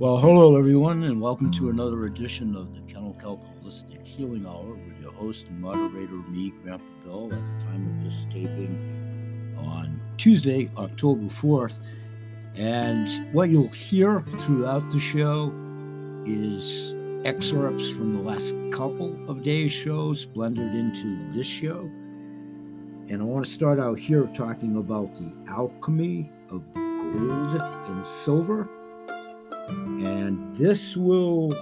Well, hello everyone, and welcome to another edition of the Kennel Kelp Holistic Healing Hour with your host and moderator, me, Grandpa Bill, at the time of this taping on Tuesday, October 4th. And what you'll hear throughout the show is excerpts from the last couple of days' shows blended into this show. And I want to start out here talking about the alchemy of gold and silver and this will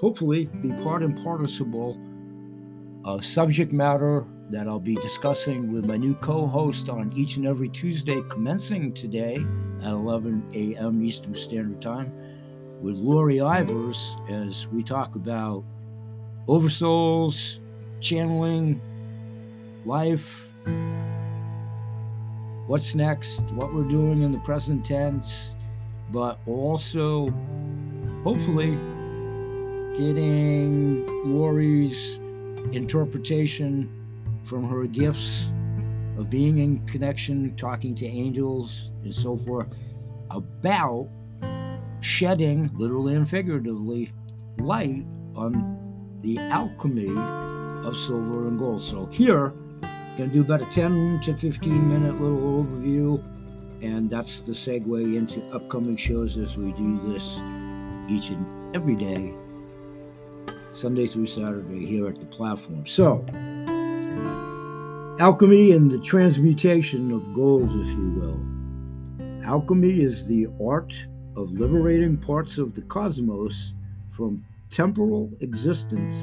hopefully be part and participable of subject matter that I'll be discussing with my new co host on each and every Tuesday, commencing today at 11 a.m. Eastern Standard Time, with Lori Ivers as we talk about oversouls, channeling, life, what's next, what we're doing in the present tense, but also hopefully getting Lori's interpretation from her gifts of being in connection, talking to angels, and so forth about shedding, literally and figuratively, light on the alchemy of silver and gold. So, here, to do about a 10 to 15 minute little overview and that's the segue into upcoming shows as we do this each and every day, Sunday through Saturday, here at the platform. So, alchemy and the transmutation of gold, if you will. Alchemy is the art of liberating parts of the cosmos from temporal existence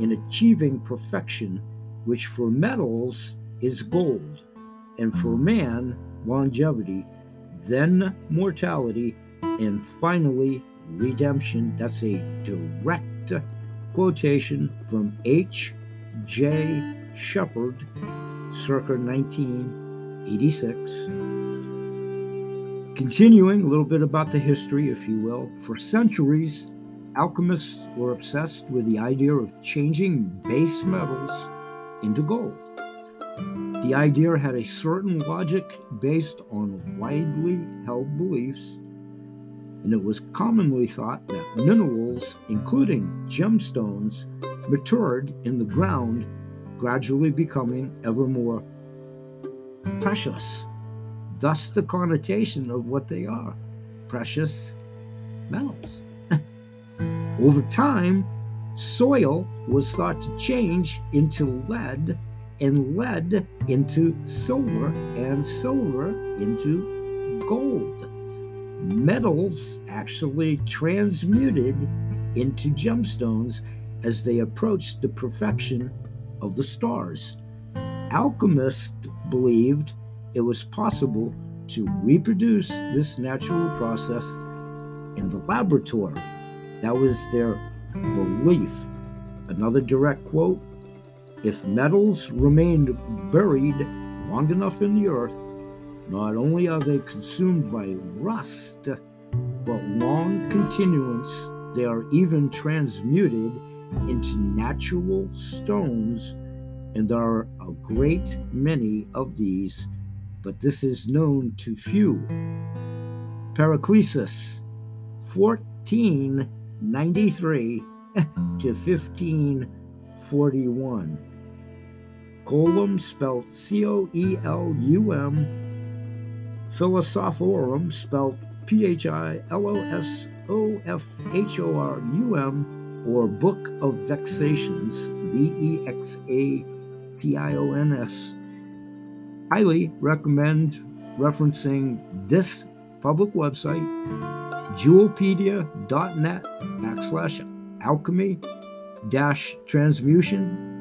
in achieving perfection, which for metals is gold, and for man longevity, then mortality, and finally redemption. That's a direct quotation from H. J. Shepard, circa 1986. Continuing a little bit about the history, if you will, for centuries, alchemists were obsessed with the idea of changing base metals into gold. The idea had a certain logic based on widely held beliefs, and it was commonly thought that minerals, including gemstones, matured in the ground, gradually becoming ever more precious. Thus, the connotation of what they are precious metals. Over time, soil was thought to change into lead and lead into silver and silver into gold. Metals actually transmuted into gemstones as they approached the perfection of the stars. Alchemists believed it was possible to reproduce this natural process in the laboratory. That was their belief. Another direct quote if metals remained buried long enough in the earth, not only are they consumed by rust, but long continuance, they are even transmuted into natural stones, and there are a great many of these, but this is known to few. Paracelsus, 1493 to 1541. Coelum spelled C O E L U M, Philosophorum spelled P H I L O S O F H O R U M, or Book of Vexations, V E X A T I O N S. Highly recommend referencing this public website, jewelpedia.net backslash alchemy dash transmutation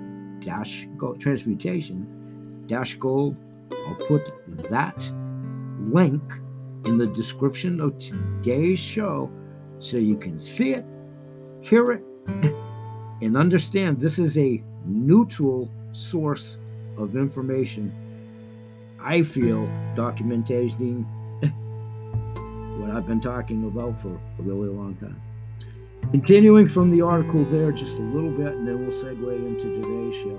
dash gold transmutation dash gold i'll put that link in the description of today's show so you can see it hear it and understand this is a neutral source of information. I feel documenting what i've been talking about for a really long time Continuing from the article there just a little bit, and then we'll segue into today's show.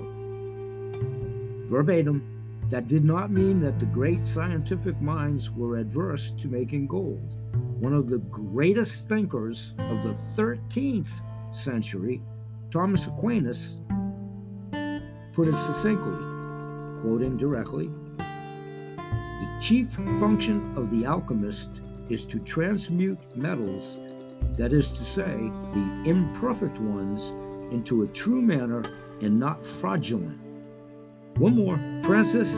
Verbatim, that did not mean that the great scientific minds were adverse to making gold. one of the greatest thinkers of the 13th century, Thomas Aquinas, put it succinctly, quoting directly The chief function of the alchemist is to transmute metals, that is to say, the imperfect ones, into a true manner and not fraudulent. One more Francis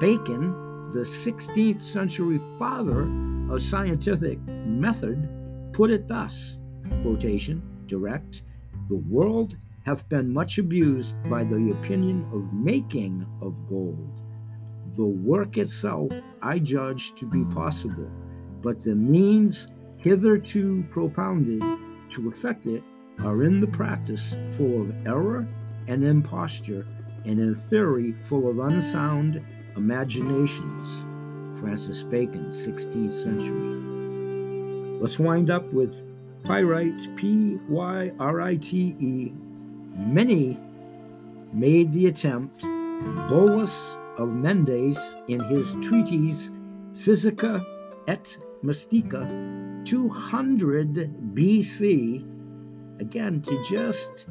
Bacon, the 16th century father of scientific method, put it thus quotation, direct, the world hath been much abused by the opinion of making of gold. The work itself I judge to be possible, but the means hitherto propounded to effect it are in the practice full of error and imposture, and in theory full of unsound imaginations. Francis Bacon, 16th century. Let's wind up with Pyrite, P Y R I T E. Many made the attempt. Bolus of Mendes, in his treatise Physica et Mystica, 200 BC, again, to just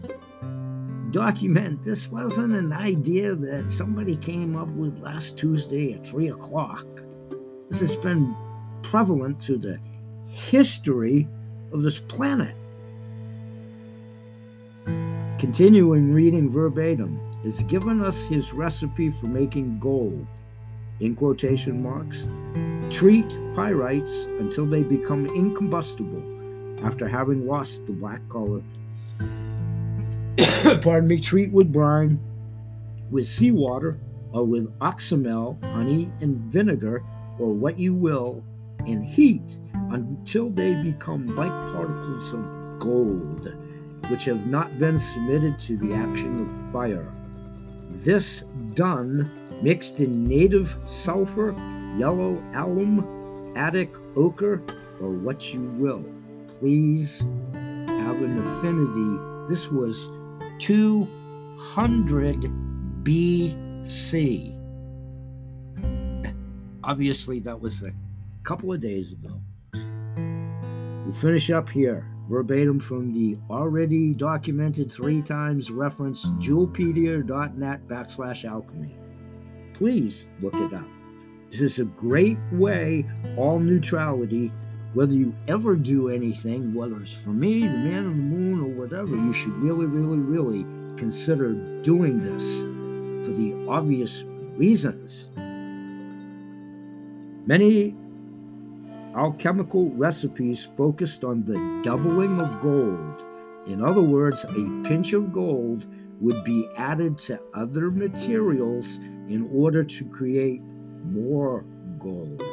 document this wasn't an idea that somebody came up with last Tuesday at 3 o'clock. This has been prevalent to the history of this planet. Continuing reading verbatim, has given us his recipe for making gold, in quotation marks. Treat pyrites until they become incombustible after having lost the black color. Pardon me, treat with brine, with seawater, or with oxymel, honey, and vinegar, or what you will, and heat until they become like particles of gold, which have not been submitted to the action of fire. This done, mixed in native sulfur, yellow alum, Attic ochre, or what you will. Please have an affinity. This was 200 BC. Obviously, that was a couple of days ago. We'll finish up here, verbatim from the already documented three times referenced julepedia.net backslash alchemy. Please look it up. This is a great way, all neutrality, whether you ever do anything, whether it's for me, the man on the moon, or whatever, you should really, really, really consider doing this for the obvious reasons. Many alchemical recipes focused on the doubling of gold. In other words, a pinch of gold would be added to other materials in order to create more gold.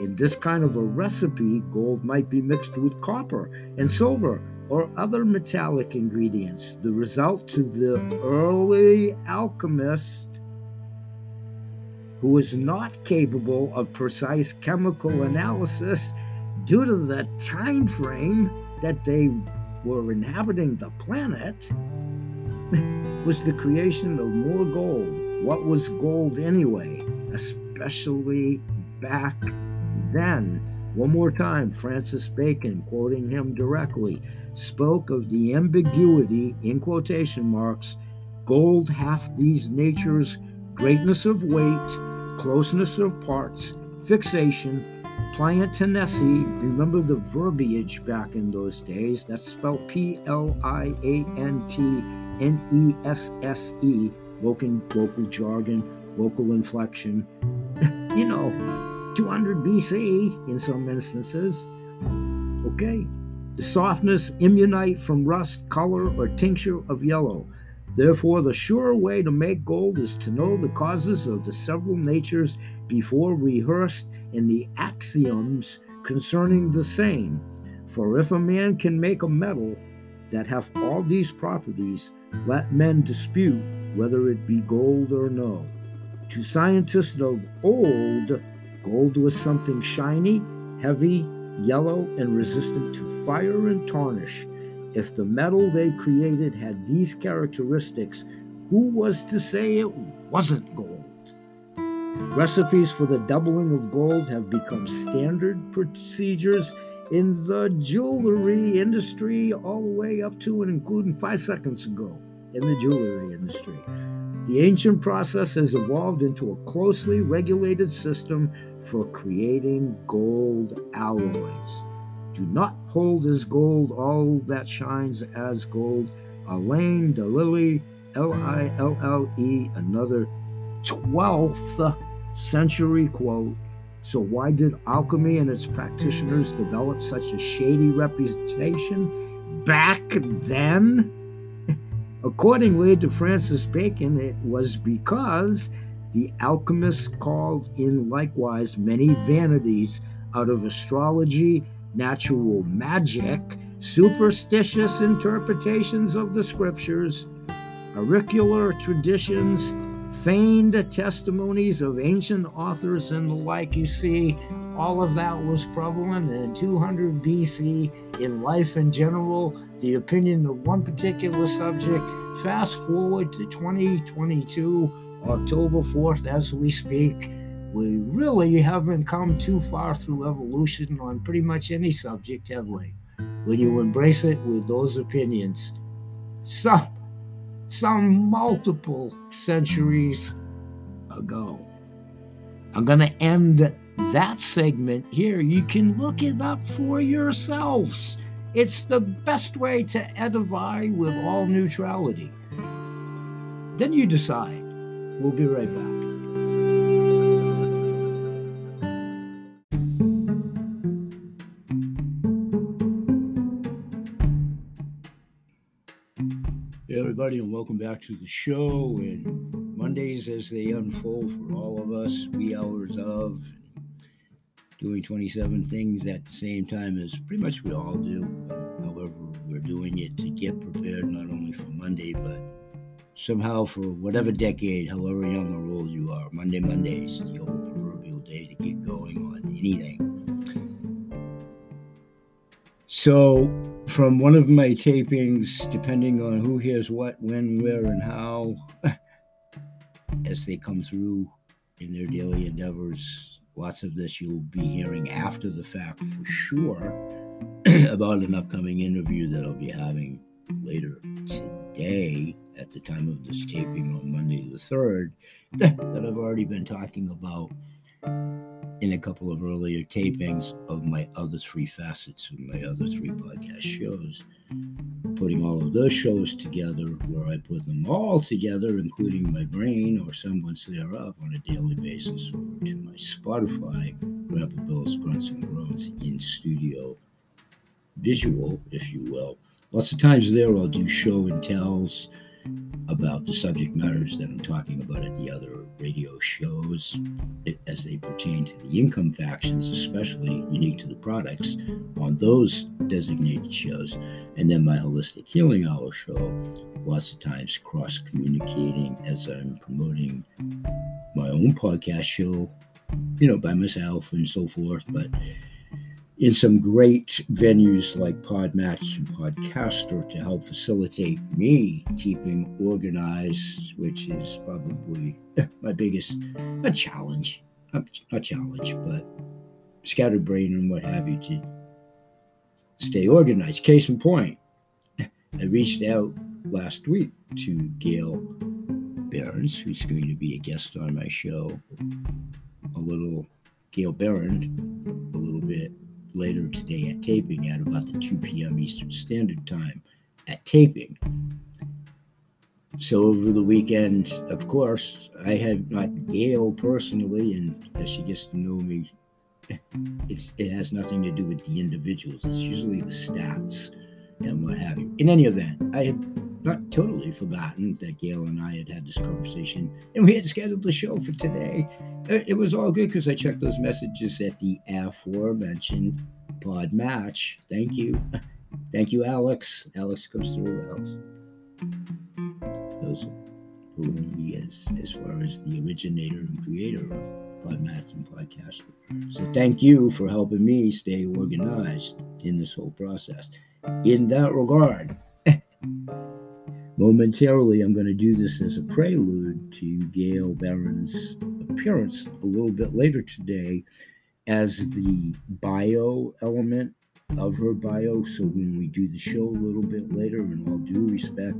In this kind of a recipe, gold might be mixed with copper and silver or other metallic ingredients. The result to the early alchemist who was not capable of precise chemical analysis due to the time frame that they were inhabiting the planet was the creation of more gold. What was gold anyway, especially back then? One more time, Francis Bacon, quoting him directly, spoke of the ambiguity, in quotation marks, gold hath these natures greatness of weight, closeness of parts, fixation, pliantinesi. Remember the verbiage back in those days. That's spelled P L I A N T N E S S E, local jargon, local inflection. You know, 200 BC in some instances. Okay. The softness, immunite from rust, color, or tincture of yellow. Therefore, the sure way to make gold is to know the causes of the several natures before rehearsed in the axioms concerning the same. For if a man can make a metal that hath all these properties, let men dispute whether it be gold or no. To scientists of old, gold was something shiny, heavy, yellow, and resistant to fire and tarnish. If the metal they created had these characteristics, who was to say it wasn't gold? Recipes for the doubling of gold have become standard procedures in the jewelry industry, all the way up to and including five seconds ago in the jewelry industry. The ancient process has evolved into a closely regulated system for creating gold alloys. Do not hold as gold all that shines as gold. Alain de Lille, L I L L E, another 12th century quote. So, why did alchemy and its practitioners develop such a shady reputation back then? Accordingly to Francis Bacon, it was because the alchemists called in likewise many vanities out of astrology, natural magic, superstitious interpretations of the scriptures, auricular traditions, feigned testimonies of ancient authors and the like. You see, all of that was prevalent in 200 BC in life in general, the opinion of one particular subject. Fast forward to 2022, October 4th, as we speak. We really haven't come too far through evolution on pretty much any subject, have we? When you embrace it with those opinions, some some multiple centuries ago. I'm going to end that segment here. You can look it up for yourselves. It's the best way to edify with all neutrality. Then you decide. We'll be right back. Hey everybody, and welcome back to the show. And Mondays, as they unfold for all of us, wee hours of doing 27 things at the same time as pretty much we all do. However, we're doing it to get prepared not only for Monday, but somehow for whatever decade, however young or old you are. Monday, Mondays, the old proverbial day to get going on anything. So, from one of my tapings, depending on who hears what, when, where, and how, as they come through in their daily endeavors. Lots of this you'll be hearing after the fact for sure about an upcoming interview that I'll be having later today at the time of this taping on Monday the 3rd that I've already been talking about in a couple of earlier tapings mm-hmm. of my other three facets of my other three podcast shows, putting all of those shows together where I put them all together, including my brain or semblance thereof, on a daily basis over to my Spotify, Grandpa Bill's Grunts and Groans in studio visual, if you will. Lots of times there I'll do show and tells about the subject matters that I'm talking about at the other radio shows as they pertain to the income factions, especially unique to the products on those designated shows. And then my Holistic Healing Hour show, lots of times cross communicating as I'm promoting my own podcast show, you know, by myself and so forth. But in some great venues like Podmatch and Podcaster to help facilitate me keeping organized, which is probably my biggest a challenge, a challenge, but scattered brain and what have you to stay organized. Case in point, I reached out last week to Gail Behrens, who's going to be a guest on my show. A little Gail Barron, a little bit later today at taping at about the 2 p.m. Eastern Standard Time at taping. So over the weekend, of course, I had not Gail personally, and as she gets to know me, it's it has nothing to do with the individuals. It's usually the stats and what have you. In any event, I not totally forgotten that Gail and I had had this conversation, and we had scheduled the show for today. It was all good because I checked those messages at the aforementioned pod match. Thank you. Thank you, Alex. Alex comes through. Alex. Those who he is as far as the originator and creator of Podmatch and Podcaster. So thank you for helping me stay organized in this whole process. In that regard, momentarily I'm going to do this as a prelude to Gail Barron's appearance a little bit later today as the bio element of her bio. So when we do the show a little bit later, in all due respect,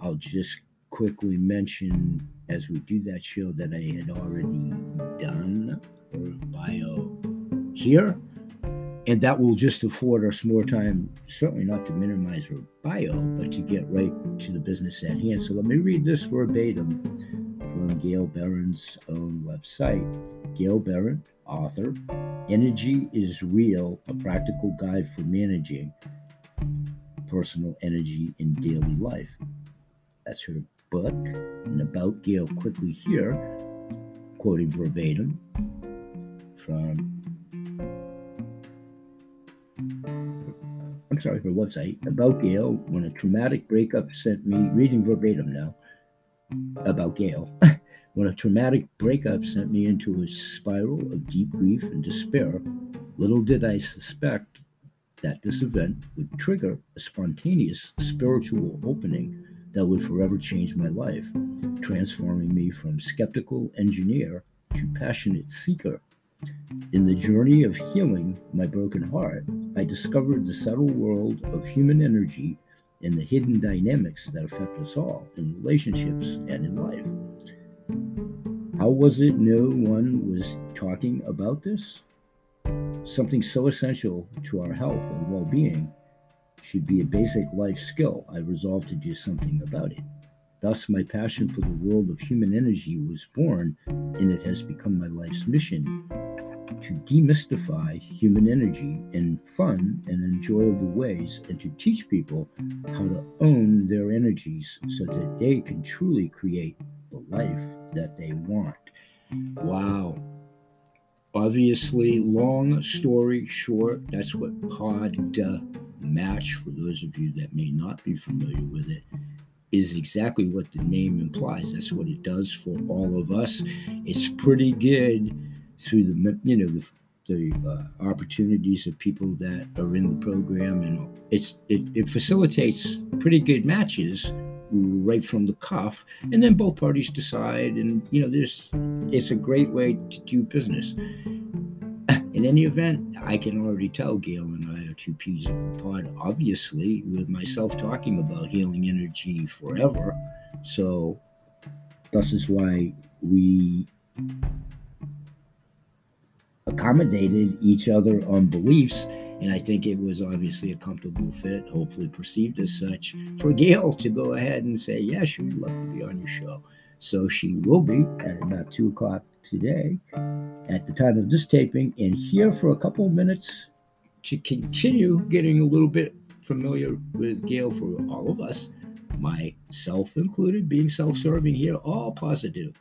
I'll just quickly mention as we do that show that I had already done her bio here. And that will just afford us more time, certainly not to minimize her bio, but to get right to the business at hand. So let me read this verbatim from Gail Berend's own website. Gail Berend, author, Energy is Real, a practical guide for managing personal energy in daily life. That's her book. And about Gail quickly here, quoting verbatim from I'm sorry, her website about Gail when a traumatic breakup sent me reading verbatim now about Gail. when a traumatic breakup sent me into a spiral of deep grief and despair, little did I suspect that this event would trigger a spontaneous spiritual opening that would forever change my life, transforming me from skeptical engineer to passionate seeker. In the journey of healing my broken heart, I discovered the subtle world of human energy and the hidden dynamics that affect us all in relationships and in life. How was it no one was talking about this? Something so essential to our health and well being should be a basic life skill. I resolved to do something about it. Thus, my passion for the world of human energy was born, and it has become my life's mission to demystify human energy in fun and enjoyable ways and to teach people how to own their energies so that they can truly create the life that they want. Wow. Obviously, long story short, that's what Pod Match, for those of you that may not be familiar with it, is exactly what the name implies. That's what it does for all of us. It's pretty good through the you know the, the uh, opportunities of people that are in the program, and it's it, it facilitates pretty good matches right from the cuff, and then both parties decide, and you know there's it's a great way to do business. In any event, I can already tell Gail and I are two peas of a pod, obviously, with myself talking about healing energy forever. So, this is why we accommodated each other on beliefs. And I think it was obviously a comfortable fit, hopefully perceived as such, for Gail to go ahead and say, Yes, she would love to be on your show. So she will be at about two o'clock today at the time of this taping and here for a couple of minutes to continue getting a little bit familiar with Gail for all of us, myself included, being self serving here, all positive.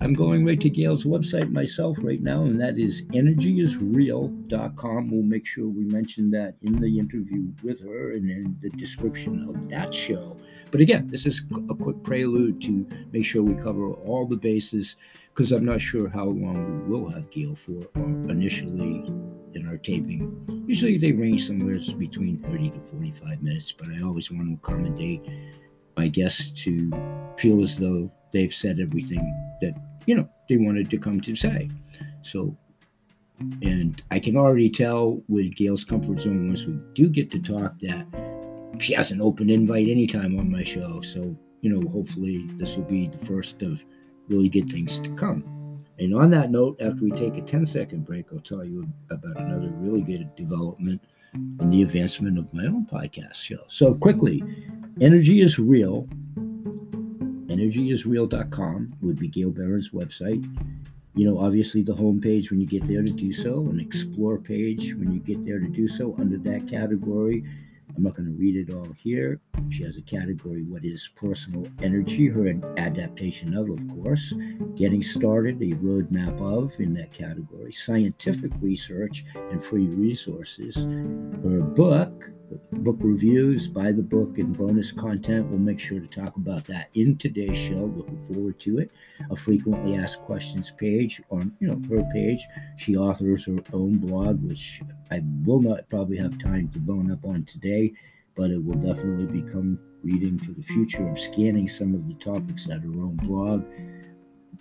I'm going right to Gail's website myself right now, and that is energyisreal.com. We'll make sure we mention that in the interview with her and in the description of that show. But again, this is a quick prelude to make sure we cover all the bases because I'm not sure how long we will have Gail for uh, initially in our taping. Usually they range somewhere between 30 to 45 minutes, but I always want to accommodate my guests to feel as though they've said everything that you know they wanted to come to say. So, and I can already tell with Gail's comfort zone once we do get to talk that she has an open invite anytime on my show. So, you know, hopefully this will be the first of really good things to come. And on that note, after we take a 10 second break, I'll tell you about another really good development in the advancement of my own podcast show. So, quickly, Energy is Real energyisreal.com would be Gail Berend's website. You know, obviously the home page when you get there to do so, an explore page when you get there to do so. Under that category, I'm not going to read it all here. She has a category, what is personal energy, her adaptation of, of course. Getting started, a roadmap of in that category. Scientific research and free resources. Her book, book reviews, buy the book, and bonus content. We'll make sure to talk about that in today's show. Looking forward to it. A frequently asked questions page on you know her page. She authors her own blog, which I will not probably have time to bone up on today, but it will definitely become reading for the future I'm scanning some of the topics at her own blog.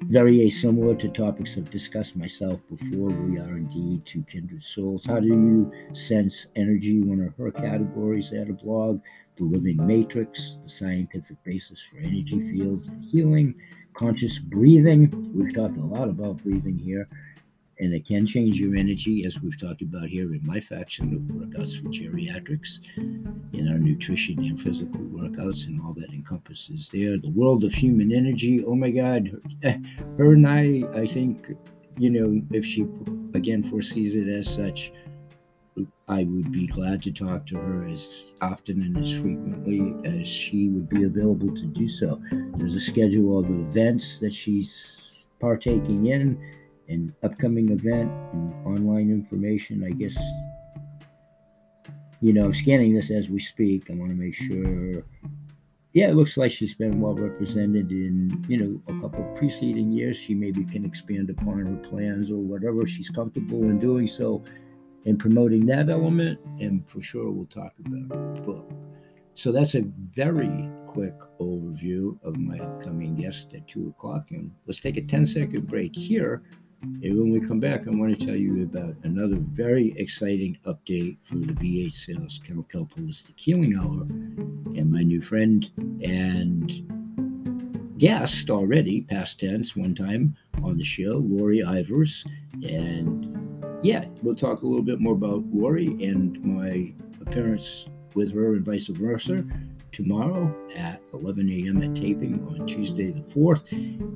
Very similar to topics I've discussed myself before. We are indeed two kindred souls. How do you sense energy? One of her categories at a blog, the living matrix, the scientific basis for energy fields and healing, conscious breathing. We've talked a lot about breathing here and it can change your energy, as we've talked about here in my faction of workouts for geriatrics, in our nutrition and physical workouts, and all that encompasses there. The world of human energy. Oh my God, her, her and I, I think, you know, if she again foresees it as such, I would be glad to talk to her as often and as frequently as she would be available to do so. There's a schedule of events that she's partaking in an upcoming event and online information. I guess, you know, scanning this as we speak, I want to make sure. Yeah, it looks like she's been well represented in, you know, a couple of preceding years. She maybe can expand upon her plans or whatever she's comfortable in doing so in promoting that element. And for sure, we'll talk about the book. So that's a very quick overview of my upcoming guest at two o'clock. And let's take a 10 second break here and when we come back, I want to tell you about another very exciting update for the BH Sales Kelp Holistic Healing Hour and my new friend and guest already, past tense, one time on the show, Lori Ivers. And yeah, we'll talk a little bit more about Lori and my appearance with her and vice versa tomorrow at 11 a.m. at taping on Tuesday the 4th.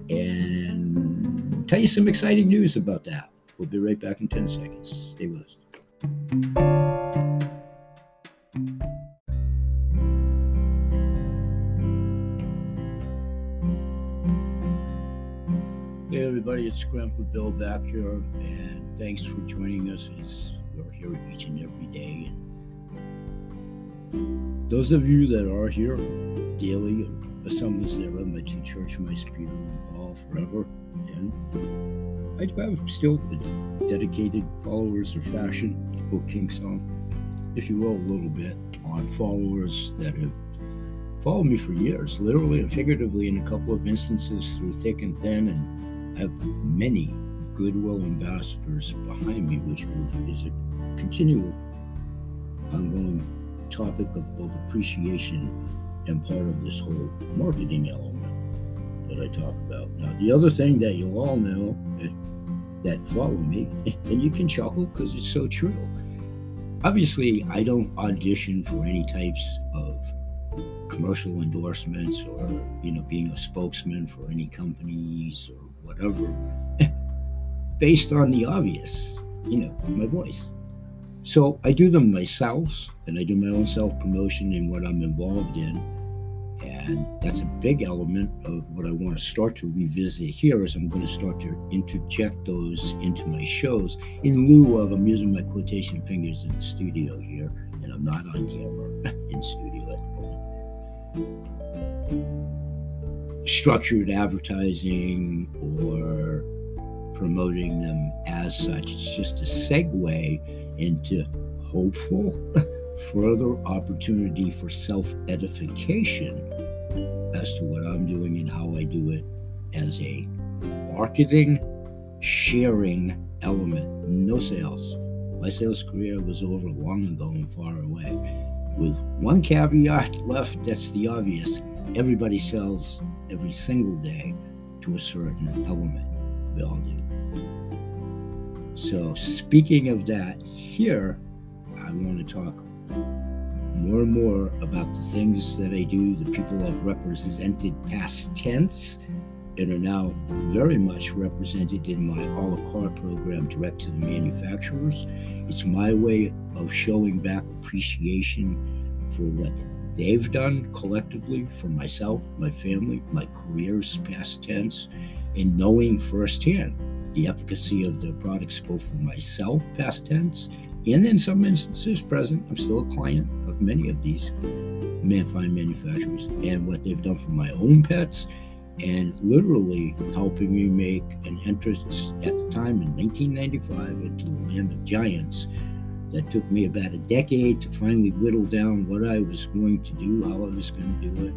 And tell you some exciting news about that. We'll be right back in 10 seconds. Stay with us. Hey everybody, it's Grandpa Bill back here, and thanks for joining us as we're here each and every day. And those of you that are here daily, assemblies there, my two church, my spirit, all forever And I do have still dedicated followers of fashion, Book King song, if you will, a little bit on followers that have followed me for years, literally and figuratively in a couple of instances through thick and thin, and have many goodwill ambassadors behind me, which is a continual ongoing topic of both appreciation and part of this whole marketing element that I talk about. Now, the other thing that you'll all know that follow me, and you can chuckle because it's so true. Obviously, I don't audition for any types of commercial endorsements or you know being a spokesman for any companies or whatever based on the obvious you know my voice so i do them myself and i do my own self promotion in what i'm involved in and that's a big element of what I want to start to revisit here is I'm going to start to interject those into my shows in lieu of I'm using my quotation fingers in the studio here, and I'm not on camera in studio at the moment. Structured advertising or promoting them as such. It's just a segue into hopeful further opportunity for self edification as to what I'm doing and how I do it as a marketing sharing element. No sales. My sales career was over long ago and far away. With one caveat left, that's the obvious. Everybody sells every single day to a certain element. We all do. So, speaking of that, here I want to talk more and more about the things that I do, the people I've represented past tense, and are now very much represented in my a la carte program direct to the manufacturers. It's my way of showing back appreciation for what they've done collectively for myself, my family, my careers past tense, and knowing firsthand the efficacy of the products both for myself past tense and in some instances present. I'm still a client of many of these fine manufacturers and what they've done for my own pets and literally helping me make an entrance at the time in 1995 into the land of giants that took me about a decade to finally whittle down what I was going to do, how I was going to do it,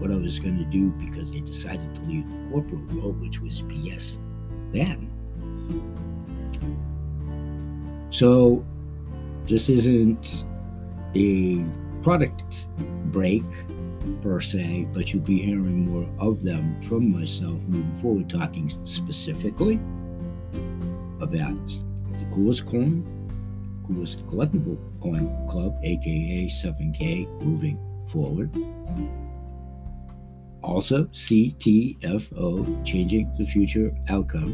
what I was going to do because they decided to leave the corporate world, which was BS then. So this isn't a product break per se, but you'll be hearing more of them from myself moving forward, talking specifically about the coolest coin, coolest collectible coin club, aka 7K, moving forward. Also, CTFO, changing the future outcome.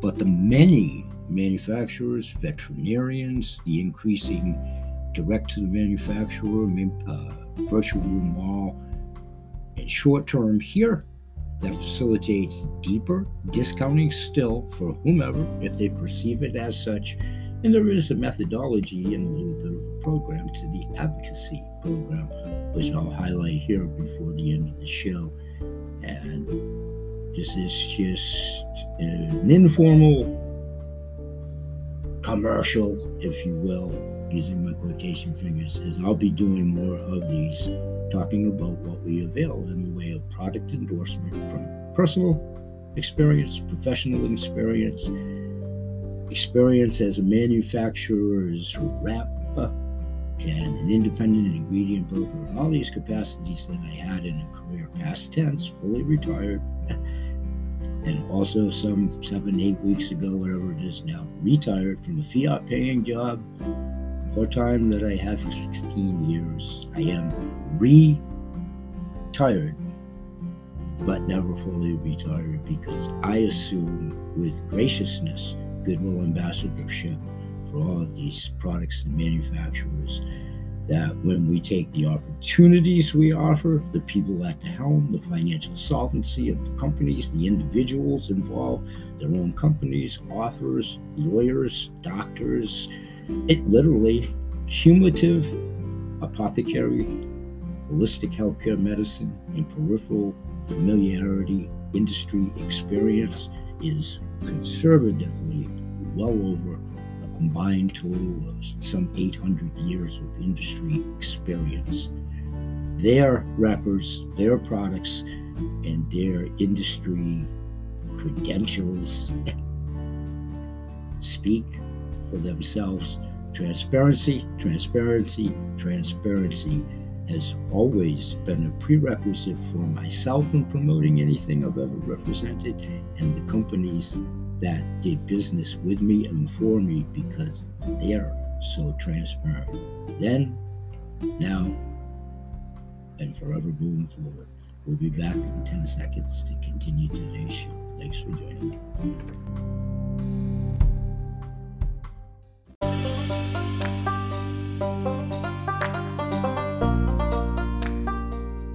But the many manufacturers, veterinarians, the increasing direct to the manufacturer, uh, virtual mall, and short term here that facilitates deeper discounting still for whomever if they perceive it as such. And there is a methodology and a little bit of a program to the advocacy program, which I'll highlight here before the end of the show. And this is just an informal commercial, if you will, using my quotation fingers, is I'll be doing more of these, talking about what we avail in the way of product endorsement from personal experience, professional experience, experience as a manufacturer's rep, and an independent ingredient broker, and all these capacities that I had in a career past tense, fully retired and also some seven, eight weeks ago, whatever it is now, retired from a fiat paying job, part time that I had for 16 years. I am retired, but never fully retired because I assume with graciousness, goodwill ambassadorship for all of these products and manufacturers that when we take the opportunities we offer, the people at the helm, the financial solvency of the companies, the individuals involved, their own companies, authors, lawyers, doctors, it literally cumulative apothecary, holistic healthcare medicine, and peripheral familiarity industry experience is conservatively well over combined total of some 800 years of industry experience. Their records, their products, and their industry credentials speak for themselves. Transparency, transparency, transparency has always been a prerequisite for myself in promoting anything I've ever represented and the companies that did business with me and for me because they're so transparent. Then, now, and forever moving forward. We'll be back in 10 seconds to continue today's show. Thanks for joining me.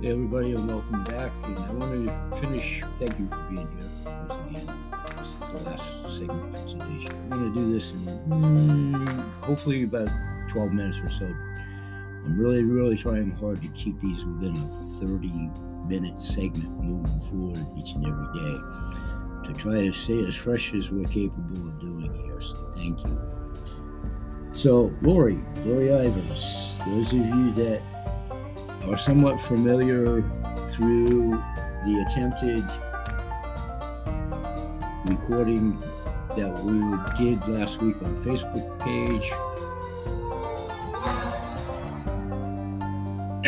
Hey everybody, and welcome back. And I want to finish. Thank you for being here last segment. I'm going to do this in mm, hopefully about 12 minutes or so. I'm really, really trying hard to keep these within a 30 minute segment moving forward each and every day to try to stay as fresh as we're capable of doing here. So thank you. So, Lori, Lori Ivers, those of you that are somewhat familiar through the attempted recording that we did last week on Facebook page.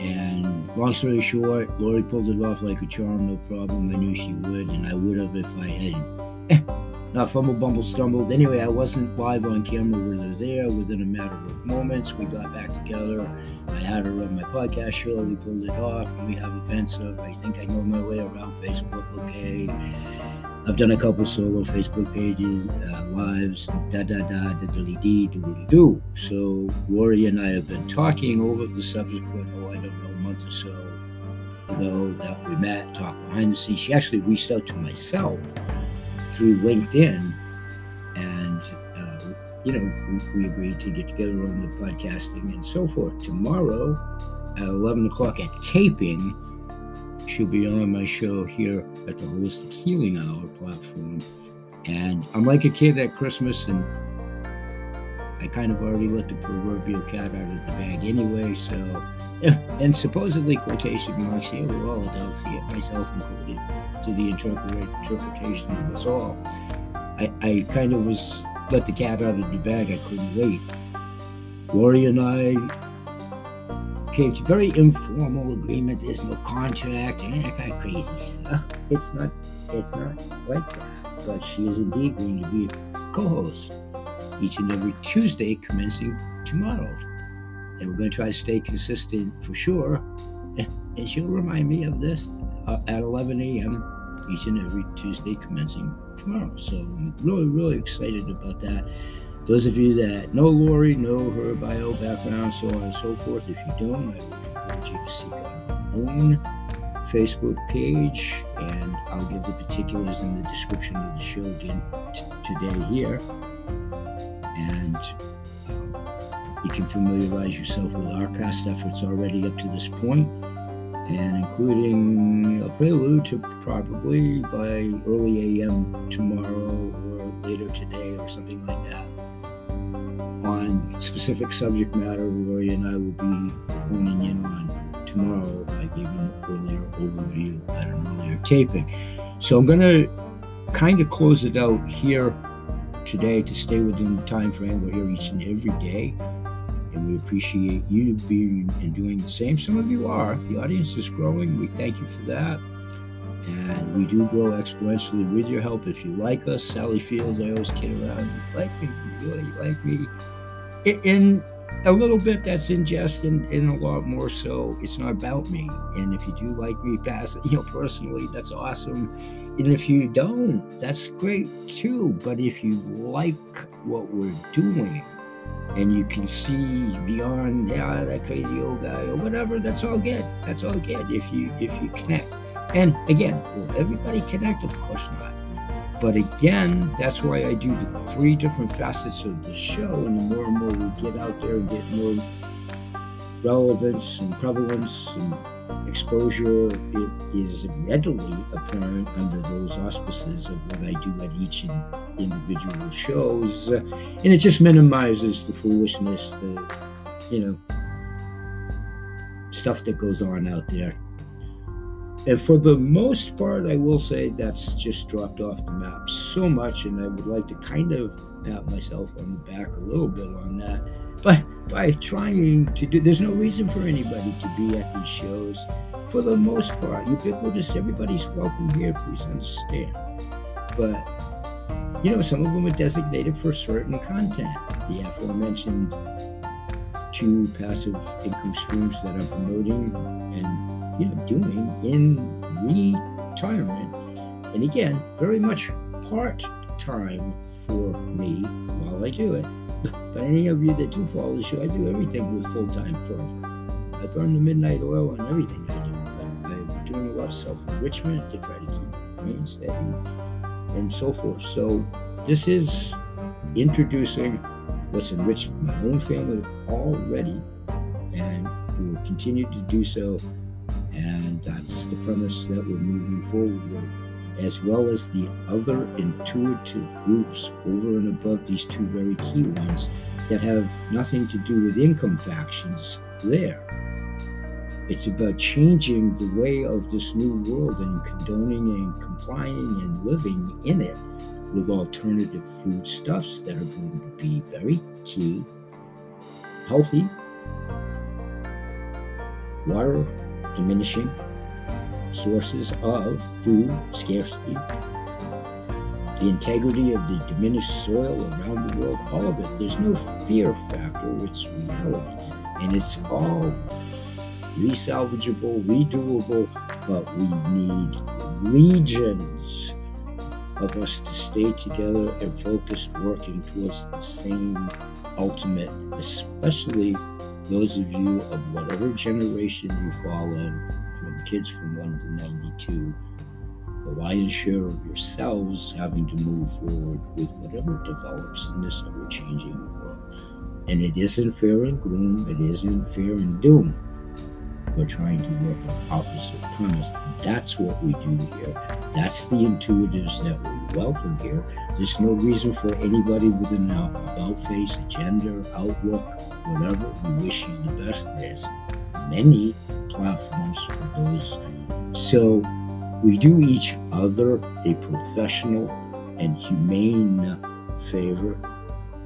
and long story short, Lori pulled it off like a charm, no problem. I knew she would, and I would have if I hadn't. Not fumble, bumble, stumbled. Anyway, I wasn't live on camera. We were there within a matter of moments. We got back together. I had her on my podcast show. We pulled it off. And we have events of, I think I know my way around Facebook okay. I've done a couple solo Facebook pages, uh, lives, da da da, da da dee, do do. So Lori and I have been talking over the subsequent, oh, I don't know, month or so ago that we met, talked behind the scenes. She actually reached out to myself through LinkedIn, and uh, you know we, we, agreed to get together on the podcasting and so forth. Tomorrow at 11 o'clock at taping, she'll be on my show here at the Holistic Healing Hour platform. And I'm like a kid at Christmas, and I kind of already let the proverbial cat out of the bag anyway, so. And supposedly, quotation marks here, we're all adults here, myself included, to the interpretation of us all. I, I kind of was let the cat out of the bag. I couldn't wait. Lori and I came to very informal agreement. There's no contract and that kind of crazy stuff. It's not. It's not like that. But she is indeed going to be co-host each and every Tuesday, commencing tomorrow. And we're going to try to stay consistent for sure. And she'll remind me of this uh, at 11 a.m. each and every Tuesday, commencing tomorrow. So I'm really, really excited about that. Those of you that know Lori, know her bio, background, so on and so forth. If you don't, I encourage you to seek out our own Facebook page, and I'll give the particulars in the description of the show again t- today here. And um, you can familiarize yourself with our past efforts already up to this point, and including a prelude to probably by early AM tomorrow or later today or something like that on specific subject matter Roy and I will be honing in on tomorrow. I gave an earlier overview at an earlier taping. So I'm going to kind of close it out here today to stay within the time frame. We're here each and every day. And we appreciate you being and doing the same. Some of you are. The audience is growing. We thank you for that. And we do grow exponentially with your help. If you like us, Sally Fields, I always kid around. You like me? You really like me? In a little bit, that's in jest, and, and a lot more so, it's not about me. And if you do like me, pass, you know, personally, that's awesome. And if you don't, that's great too. But if you like what we're doing, and you can see beyond yeah that crazy old guy or whatever that's all good that's all good if you if you connect and again, will everybody connect? Of course not. But again, that's why I do the three different facets of the show. And the more and more we get out there and get more relevance and prevalence and exposure, it is readily apparent under those auspices of what I do at each individual shows. Uh, and it just minimizes the foolishness, the, you know, stuff that goes on out there and for the most part, I will say that's just dropped off the map so much, and I would like to kind of pat myself on the back a little bit on that. But by trying to do, there's no reason for anybody to be at these shows. For the most part, ubiquitous, everybody's welcome here, please understand. But, you know, some of them are designated for certain content. The aforementioned two passive income streams that I'm promoting and you know, doing in retirement. And again, very much part time for me while I do it. But any of you that do follow the show, I do everything with full time first. I burn the midnight oil on everything I do. I'm doing a lot of self enrichment to try to keep me steady and so forth. So this is introducing what's enriched my own family already, and we will continue to do so and that's the premise that we're moving forward with, as well as the other intuitive groups over and above these two very key ones that have nothing to do with income factions there. It's about changing the way of this new world and condoning and complying and living in it with alternative foodstuffs that are going to be very key, healthy, water diminishing sources of food scarcity, the integrity of the diminished soil around the world, all of it. There's no fear factor, it's reality. And it's all resalvageable, redoable, but we need legions of us to stay together and focused, working towards the same ultimate, especially those of you of whatever generation you fall in, kids from 1 to 92, the lion's share of yourselves having to move forward with whatever develops in this ever changing world. And it isn't fear and gloom, it isn't fear and doom. we're trying to work an opposite premise. That's what we do here. That's the intuitives that we welcome here. There's no reason for anybody with an about face, agenda, outlook, whatever. We wish you the best. There's many platforms for those. So we do each other a professional and humane favor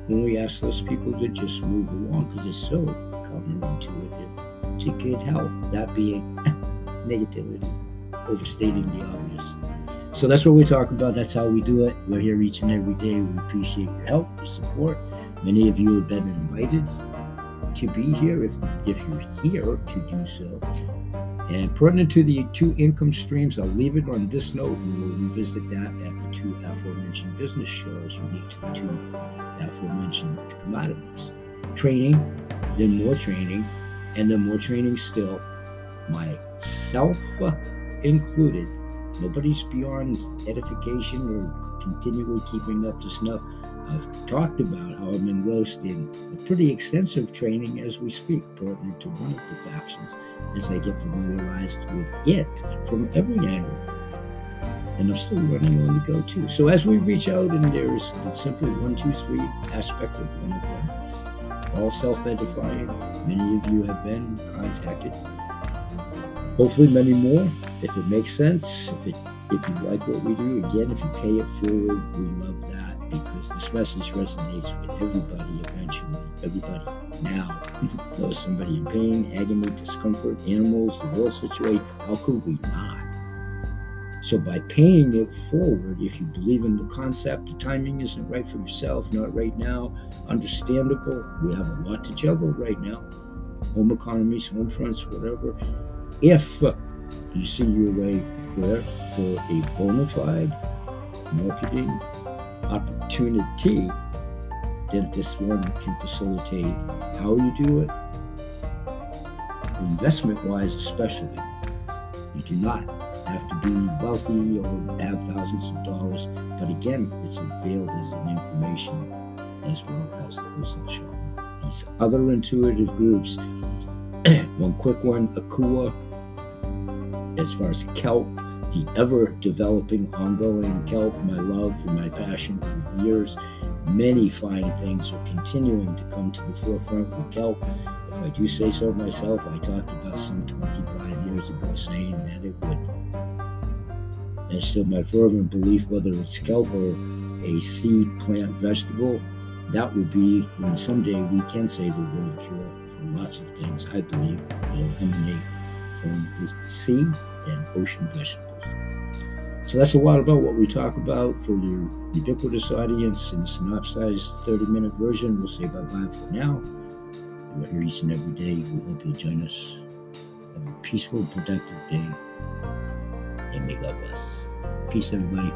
when we ask those people to just move along because it's so counterintuitive to good help, that being negativity, overstating the obvious. So that's what we talk about. That's how we do it. We're here each and every day. We appreciate your help, your support. Many of you have been invited to be here if, if you're here to do so. And pertinent to the two income streams, I'll leave it on this note and we'll revisit that at the two aforementioned business shows unique to the two aforementioned commodities. Training, then more training, and then more training still. Myself included. Nobody's beyond edification or continually keeping up to snuff. I've talked about how I'm engrossed in a pretty extensive training as we speak, pertinent to one of the factions, as I get familiarized with it from every angle. And I'm still running on the go too. So as we reach out, and there's the simple one, two, three aspect of one of them, all self-edifying. Many of you have been contacted. Hopefully, many more. If it makes sense, if it if you like what we do, again, if you pay it forward, we love that because this message resonates with everybody eventually. Everybody now knows somebody in pain, agony, discomfort, animals, the world situation. How could we not? So by paying it forward, if you believe in the concept, the timing isn't right for yourself, not right now, understandable. We have a lot to juggle right now. Home economies, home fronts, whatever. If you see your way clear for a bona fide marketing opportunity that this one can facilitate how you do it, investment wise, especially. You do not have to be wealthy or have thousands of dollars, but again, it's availed as an information as well as shop. These other intuitive groups, one quick one, Akua, as far as kelp, the ever developing, ongoing kelp, my love and my passion for years. Many fine things are continuing to come to the forefront with kelp. If I do say so myself, I talked about some 25 years ago saying that it would. And still my fervent belief, whether it's kelp or a seed, plant, vegetable, that would be when someday we can say the word cure for lots of things. I believe will emanate from the sea and ocean vegetables. So that's a lot about what we talk about for your ubiquitous audience in a synopsized 30 minute version. We'll say bye bye for now. We're here each and every day. We hope you'll join us. Have a peaceful, productive day. And may God bless. Peace, everybody.